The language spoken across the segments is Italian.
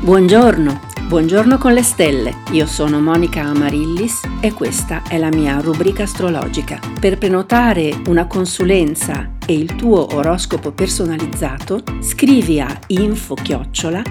Buongiorno, buongiorno con le stelle. Io sono Monica Amarillis e questa è la mia rubrica astrologica. Per prenotare una consulenza e il tuo oroscopo personalizzato, scrivi a info-chiocciola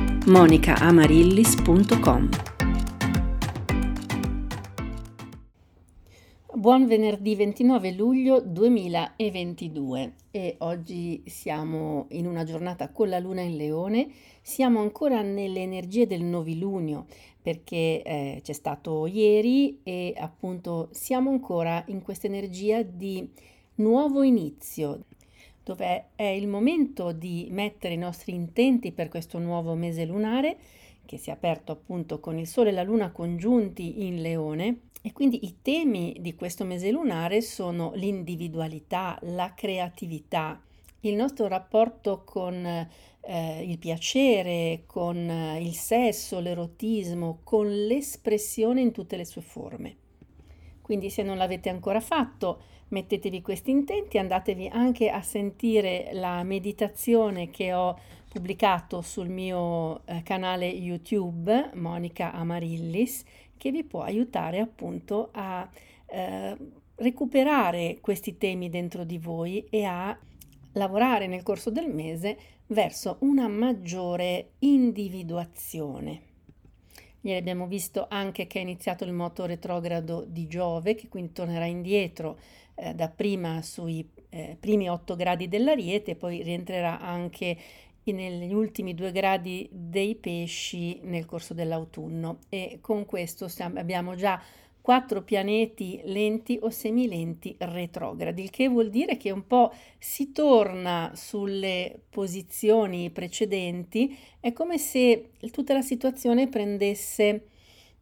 Buon venerdì 29 luglio 2022 e oggi siamo in una giornata con la luna in leone, siamo ancora nelle energie del novilunio perché eh, c'è stato ieri e appunto siamo ancora in questa energia di nuovo inizio dove è il momento di mettere i nostri intenti per questo nuovo mese lunare che si è aperto appunto con il Sole e la Luna congiunti in Leone e quindi i temi di questo mese lunare sono l'individualità, la creatività, il nostro rapporto con eh, il piacere, con eh, il sesso, l'erotismo, con l'espressione in tutte le sue forme. Quindi se non l'avete ancora fatto, mettetevi questi intenti, andatevi anche a sentire la meditazione che ho pubblicato sul mio eh, canale YouTube, Monica Amarillis, che vi può aiutare appunto a eh, recuperare questi temi dentro di voi e a lavorare nel corso del mese verso una maggiore individuazione. Ieri abbiamo visto anche che è iniziato il moto retrogrado di Giove, che quindi tornerà indietro eh, da prima sui eh, primi 8 gradi dell'Ariete poi rientrerà anche negli ultimi due gradi dei pesci nel corso dell'autunno. E con questo stiamo, abbiamo già quattro pianeti lenti o semilenti retrogradi, il che vuol dire che un po' si torna sulle posizioni precedenti, è come se tutta la situazione prendesse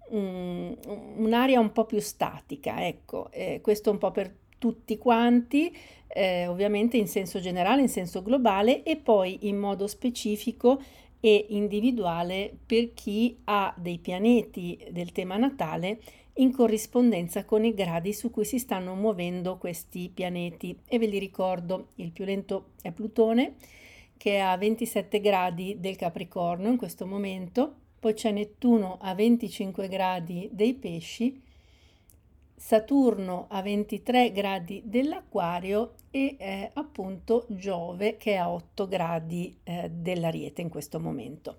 um, un'aria un po' più statica, ecco, eh, questo un po' per tutti quanti, eh, ovviamente in senso generale, in senso globale e poi in modo specifico e individuale per chi ha dei pianeti del tema natale in corrispondenza con i gradi su cui si stanno muovendo questi pianeti. E ve li ricordo, il più lento è Plutone, che è a 27 gradi del Capricorno in questo momento, poi c'è Nettuno a 25 gradi dei Pesci, Saturno a 23 gradi dell'Aquario e eh, appunto Giove che è a 8 gradi eh, dell'Ariete in questo momento.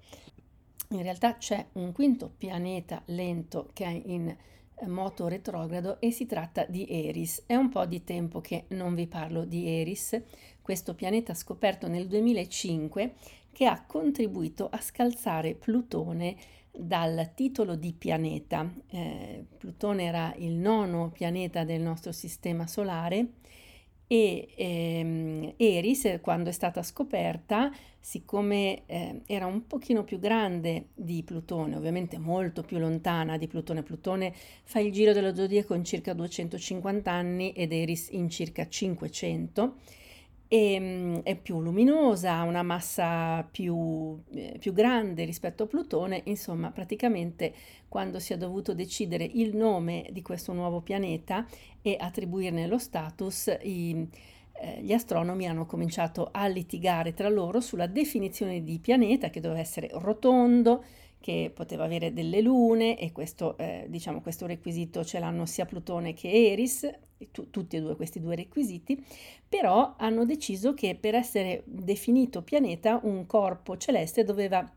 In realtà c'è un quinto pianeta lento che è in eh, moto retrogrado e si tratta di Eris. È un po' di tempo che non vi parlo di Eris, questo pianeta scoperto nel 2005 che ha contribuito a scalzare Plutone dal titolo di pianeta. Eh, Plutone era il nono pianeta del nostro sistema solare e ehm, Eris, quando è stata scoperta, siccome eh, era un pochino più grande di Plutone, ovviamente molto più lontana di Plutone, Plutone fa il giro dello zodiaco in circa 250 anni ed Eris in circa 500, e, ehm, è più luminosa, ha una massa più, eh, più, grande rispetto a Plutone, insomma praticamente quando si è dovuto decidere il nome di questo nuovo pianeta e attribuirne lo status, i, eh, gli astronomi hanno cominciato a litigare tra loro sulla definizione di pianeta che doveva essere rotondo, che poteva avere delle lune e questo, eh, diciamo, questo requisito ce l'hanno sia Plutone che Eris, tu, tutti e due questi due requisiti, però hanno deciso che per essere definito pianeta un corpo celeste doveva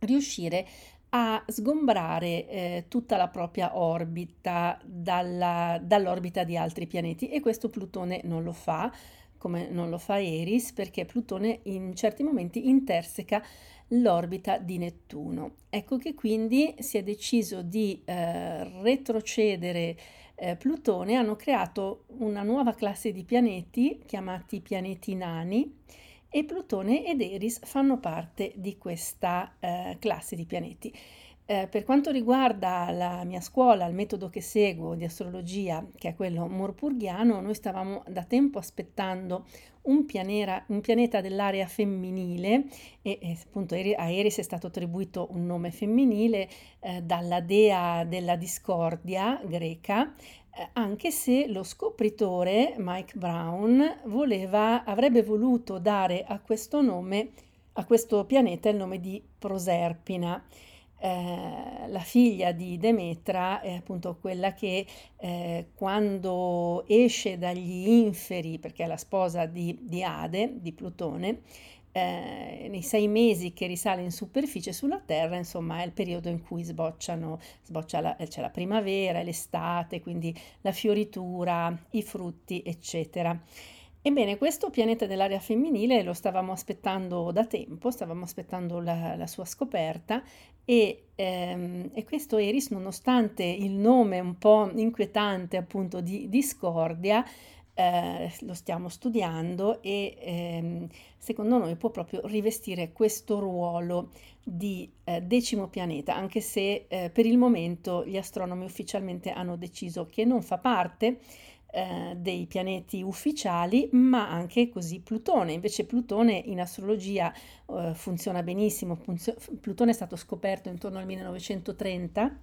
riuscire a sgombrare eh, tutta la propria orbita dalla, dall'orbita di altri pianeti e questo Plutone non lo fa, come non lo fa Eris, perché Plutone in certi momenti interseca l'orbita di Nettuno. Ecco che quindi si è deciso di eh, retrocedere eh, Plutone, hanno creato una nuova classe di pianeti chiamati pianeti nani e Plutone ed Eris fanno parte di questa eh, classe di pianeti. Eh, per quanto riguarda la mia scuola, il metodo che seguo di astrologia, che è quello morpurghiano, noi stavamo da tempo aspettando un, pianera, un pianeta dell'area femminile e, e, appunto a Eris è stato attribuito un nome femminile eh, dalla dea della discordia greca, eh, anche se lo scopritore Mike Brown voleva, avrebbe voluto dare a questo nome, a questo pianeta il nome di Proserpina eh, la figlia di Demetra è appunto quella che eh, quando esce dagli inferi, perché è la sposa di, di Ade, di Plutone, eh, nei sei mesi che risale in superficie sulla Terra, insomma, è il periodo in cui sbocciano, sboccia la, c'è la primavera, l'estate, quindi la fioritura, i frutti, eccetera. Ebbene, questo pianeta dell'area femminile lo stavamo aspettando da tempo, stavamo aspettando la, la sua scoperta e, ehm, e, questo Eris, nonostante il nome un po' inquietante appunto di discordia, eh, lo stiamo studiando e ehm, secondo noi può proprio rivestire questo ruolo di eh, decimo pianeta, anche se eh, per il momento gli astronomi ufficialmente hanno deciso che non fa parte eh, dei pianeti ufficiali, ma anche così Plutone. Invece Plutone in astrologia eh, funziona benissimo. Plutone è stato scoperto intorno al 1930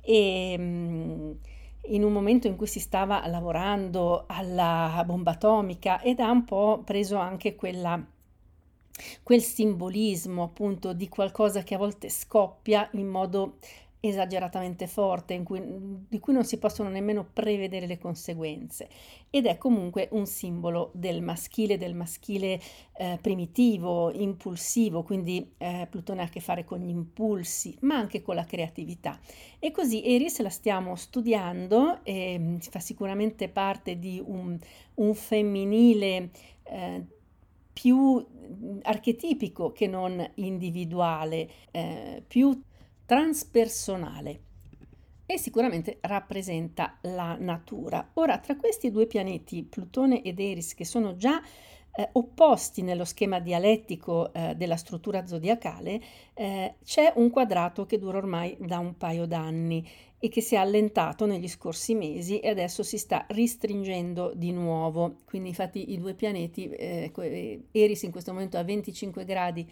e mh, mm, in un momento in cui si stava lavorando alla bomba atomica ed ha un po' preso anche quella quel simbolismo appunto di qualcosa che a volte scoppia in modo esageratamente forte cui, di cui non si possono nemmeno prevedere le conseguenze ed è comunque un simbolo del maschile, del maschile eh, primitivo, impulsivo, quindi eh, Plutone ha a che fare con gli impulsi, ma anche con la creatività. E così Eris la stiamo studiando e mm, fa sicuramente parte di un, un femminile eh, più mm, archetipico che non individuale, eh, più transpersonale e sicuramente rappresenta la natura. Ora, tra questi due pianeti, Plutone ed Eris, che sono già eh, opposti nello schema dialettico eh, della struttura zodiacale, eh, c'è un quadrato che dura ormai da un paio d'anni e che si è allentato negli scorsi mesi e adesso si sta ristringendo di nuovo. Quindi infatti i due pianeti, eh, Eris in questo momento a 25 gradi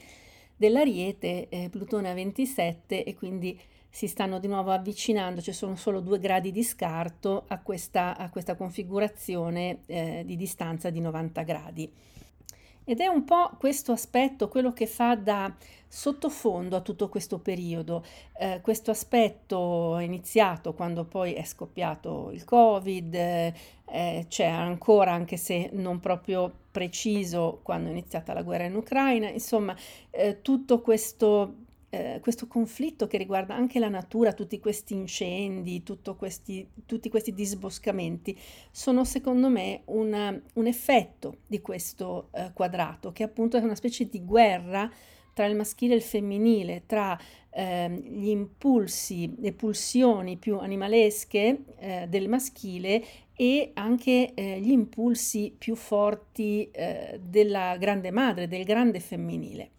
dell'Ariete, eh, Plutone a 27 e quindi si stanno di nuovo avvicinando, ci sono solo due gradi di scarto a questa, a questa configurazione eh, di distanza di 90 gradi. Ed è un po' questo aspetto quello che fa da sottofondo a tutto questo periodo. Eh, questo aspetto è iniziato quando poi è scoppiato il Covid, eh, c'è ancora, anche se non proprio preciso, quando è iniziata la guerra in Ucraina, insomma, eh, tutto questo eh, questo conflitto che riguarda anche la natura, tutti questi incendi, questi, tutti questi disboscamenti, sono secondo me una, un effetto di questo eh, quadrato, che appunto è una specie di guerra tra il maschile e il femminile, tra eh, gli impulsi, le pulsioni più animalesche eh, del maschile e anche eh, gli impulsi più forti eh, della grande madre, del grande femminile.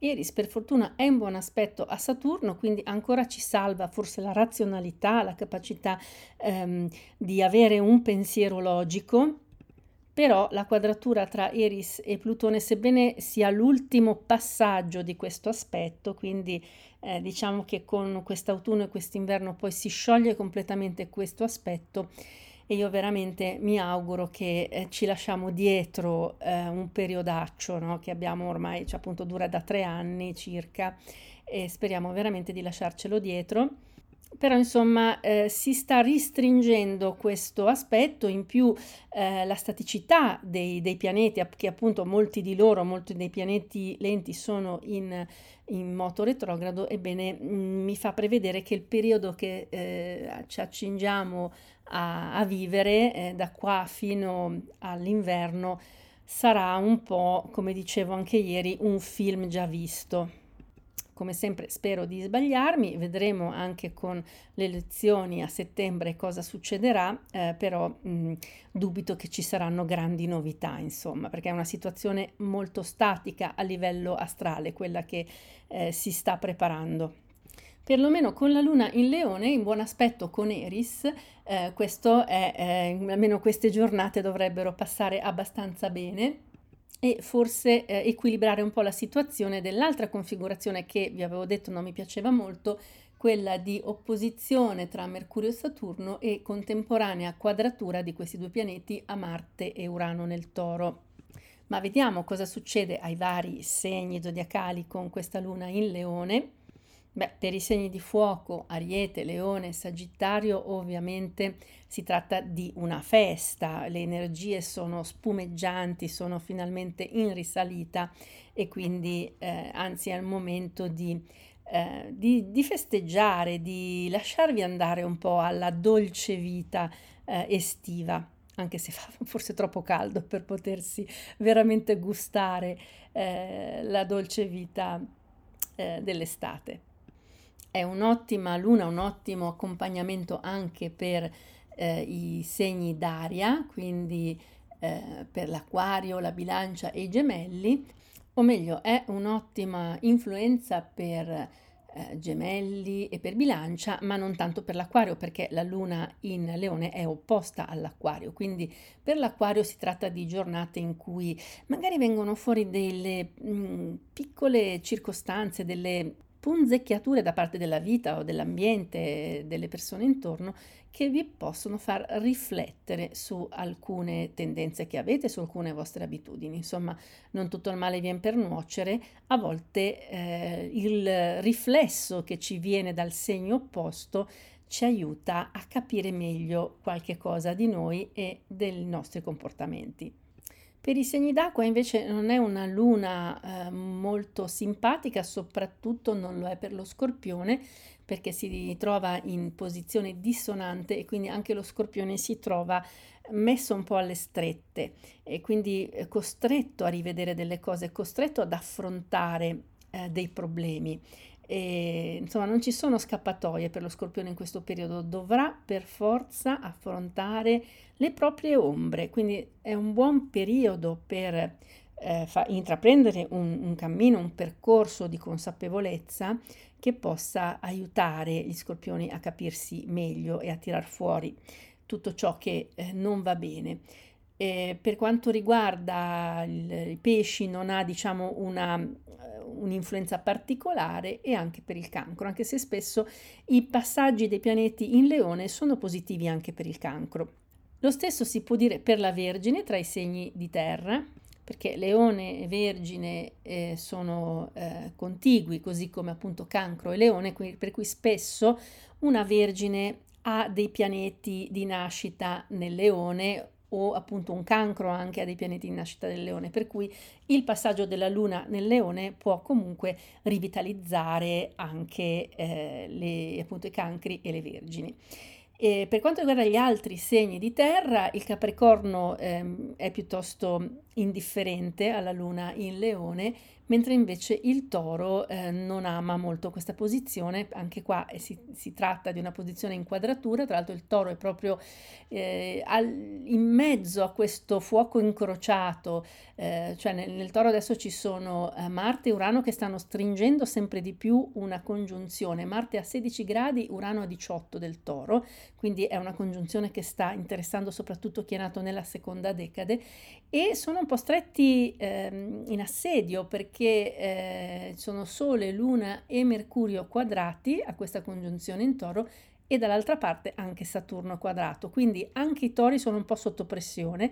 Iris per fortuna è in buon aspetto a Saturno, quindi ancora ci salva forse la razionalità, la capacità ehm, di avere un pensiero logico, però la quadratura tra Eris e Plutone, sebbene sia l'ultimo passaggio di questo aspetto, quindi eh, diciamo che con quest'autunno e quest'inverno poi si scioglie completamente questo aspetto, e io veramente mi auguro che eh, ci lasciamo dietro eh, un periodaccio no? che abbiamo ormai, cioè appunto dura da tre anni circa e speriamo veramente di lasciarcelo dietro. Però insomma eh, si sta ristringendo questo aspetto, in più eh, la staticità dei, dei, pianeti, che appunto molti di loro, molti dei pianeti lenti sono in, in moto retrogrado, ebbene mh, mm, mi fa prevedere che il periodo che eh, ci accingiamo a, a vivere eh, da qua fino all'inverno sarà un po', come dicevo anche ieri, un film già visto. Come sempre spero di sbagliarmi, vedremo anche con le elezioni a settembre cosa succederà, eh, però mh, dubito che ci saranno grandi novità, insomma, perché è una situazione molto statica a livello astrale, quella che eh, si sta preparando. Perlomeno con la luna in leone, in buon aspetto con Eris, eh, è, eh, almeno queste giornate dovrebbero passare abbastanza bene e forse eh, equilibrare un po' la situazione dell'altra configurazione che vi avevo detto non mi piaceva molto, quella di opposizione tra Mercurio e Saturno e contemporanea quadratura di questi due pianeti a Marte e Urano nel Toro. Ma vediamo cosa succede ai vari segni zodiacali con questa luna in Leone Beh, per i segni di fuoco, Ariete, Leone, Sagittario, ovviamente si tratta di una festa, le energie sono spumeggianti, sono finalmente in risalita e quindi eh, anzi è il momento di, eh, di, di, festeggiare, di lasciarvi andare un po' alla dolce vita eh, estiva anche se fa forse troppo caldo per potersi veramente gustare eh, la dolce vita eh, dell'estate. È un'ottima luna, un ottimo accompagnamento anche per eh, i segni d'aria, quindi eh, per l'acquario, la bilancia e i gemelli, o meglio è un'ottima influenza per eh, gemelli e per bilancia, ma non tanto per l'acquario perché la luna in leone è opposta all'acquario, quindi per l'acquario si tratta di giornate in cui magari vengono fuori delle mh, mm, piccole circostanze, delle punzecchiature da parte della vita o dell'ambiente, delle persone intorno, che vi possono far riflettere su alcune tendenze che avete, su alcune vostre abitudini. Insomma, non tutto il male viene per nuocere, a volte eh, il riflesso che ci viene dal segno opposto ci aiuta a capire meglio qualche cosa di noi e dei nostri comportamenti. Per i segni d'acqua invece non è una luna eh, molto simpatica, soprattutto non lo è per lo scorpione, perché si trova in posizione dissonante e quindi anche lo scorpione si trova messo un po' alle strette e quindi costretto a rivedere delle cose, costretto ad affrontare eh, dei problemi. E, insomma, non ci sono scappatoie per lo scorpione in questo periodo, dovrà per forza affrontare le proprie ombre, quindi è un buon periodo per eh, fa, intraprendere un, un cammino, un percorso di consapevolezza che possa aiutare gli scorpioni a capirsi meglio e a tirar fuori tutto ciò che eh, non va bene. Eh, per quanto riguarda i pesci non ha diciamo una, un'influenza particolare e anche per il cancro, anche se spesso i passaggi dei pianeti in leone sono positivi anche per il cancro. Lo stesso si può dire per la Vergine tra i segni di terra, perché Leone e Vergine eh, sono eh, contigui, così come appunto Cancro e Leone, per cui spesso una Vergine ha dei pianeti di nascita nel Leone o appunto un cancro anche a dei pianeti in nascita del leone, per cui il passaggio della luna nel leone può comunque rivitalizzare anche eh, le, appunto, i cancri e le vergini. E per quanto riguarda gli altri segni di terra, il Capricorno ehm, è piuttosto indifferente alla luna in leone, mentre invece il toro eh, non ama molto questa posizione, anche qua eh, si, si, tratta di una posizione in quadratura, tra l'altro il toro è proprio eh, al, in mezzo a questo fuoco incrociato, eh, cioè nel, nel, toro adesso ci sono eh, Marte e Urano che stanno stringendo sempre di più una congiunzione, Marte a 16 gradi, Urano a 18 del toro, quindi è una congiunzione che sta interessando soprattutto chi è nato nella seconda decade e sono un po' stretti ehm, in assedio perché eh, sono Sole, Luna e Mercurio quadrati a questa congiunzione in toro e dall'altra parte anche Saturno quadrato, quindi anche i tori sono un po' sotto pressione,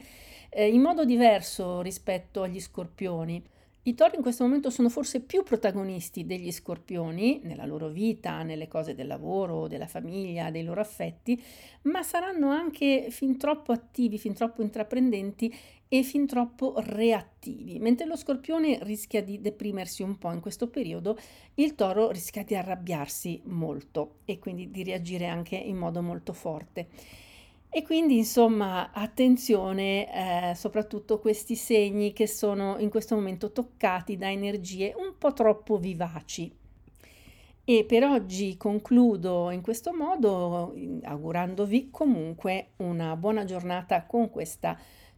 eh, in modo diverso rispetto agli scorpioni. I tori in questo momento sono forse più protagonisti degli scorpioni nella loro vita, nelle cose del lavoro, della famiglia, dei loro affetti, ma saranno anche fin troppo attivi, fin troppo intraprendenti e fin troppo reattivi. Mentre lo scorpione rischia di deprimersi un po' in questo periodo, il toro rischia di arrabbiarsi molto e quindi di reagire anche in modo molto forte. E quindi insomma attenzione eh, soprattutto questi segni che sono in questo momento toccati da energie un po' troppo vivaci. E per oggi concludo in questo modo augurandovi comunque una buona giornata con questa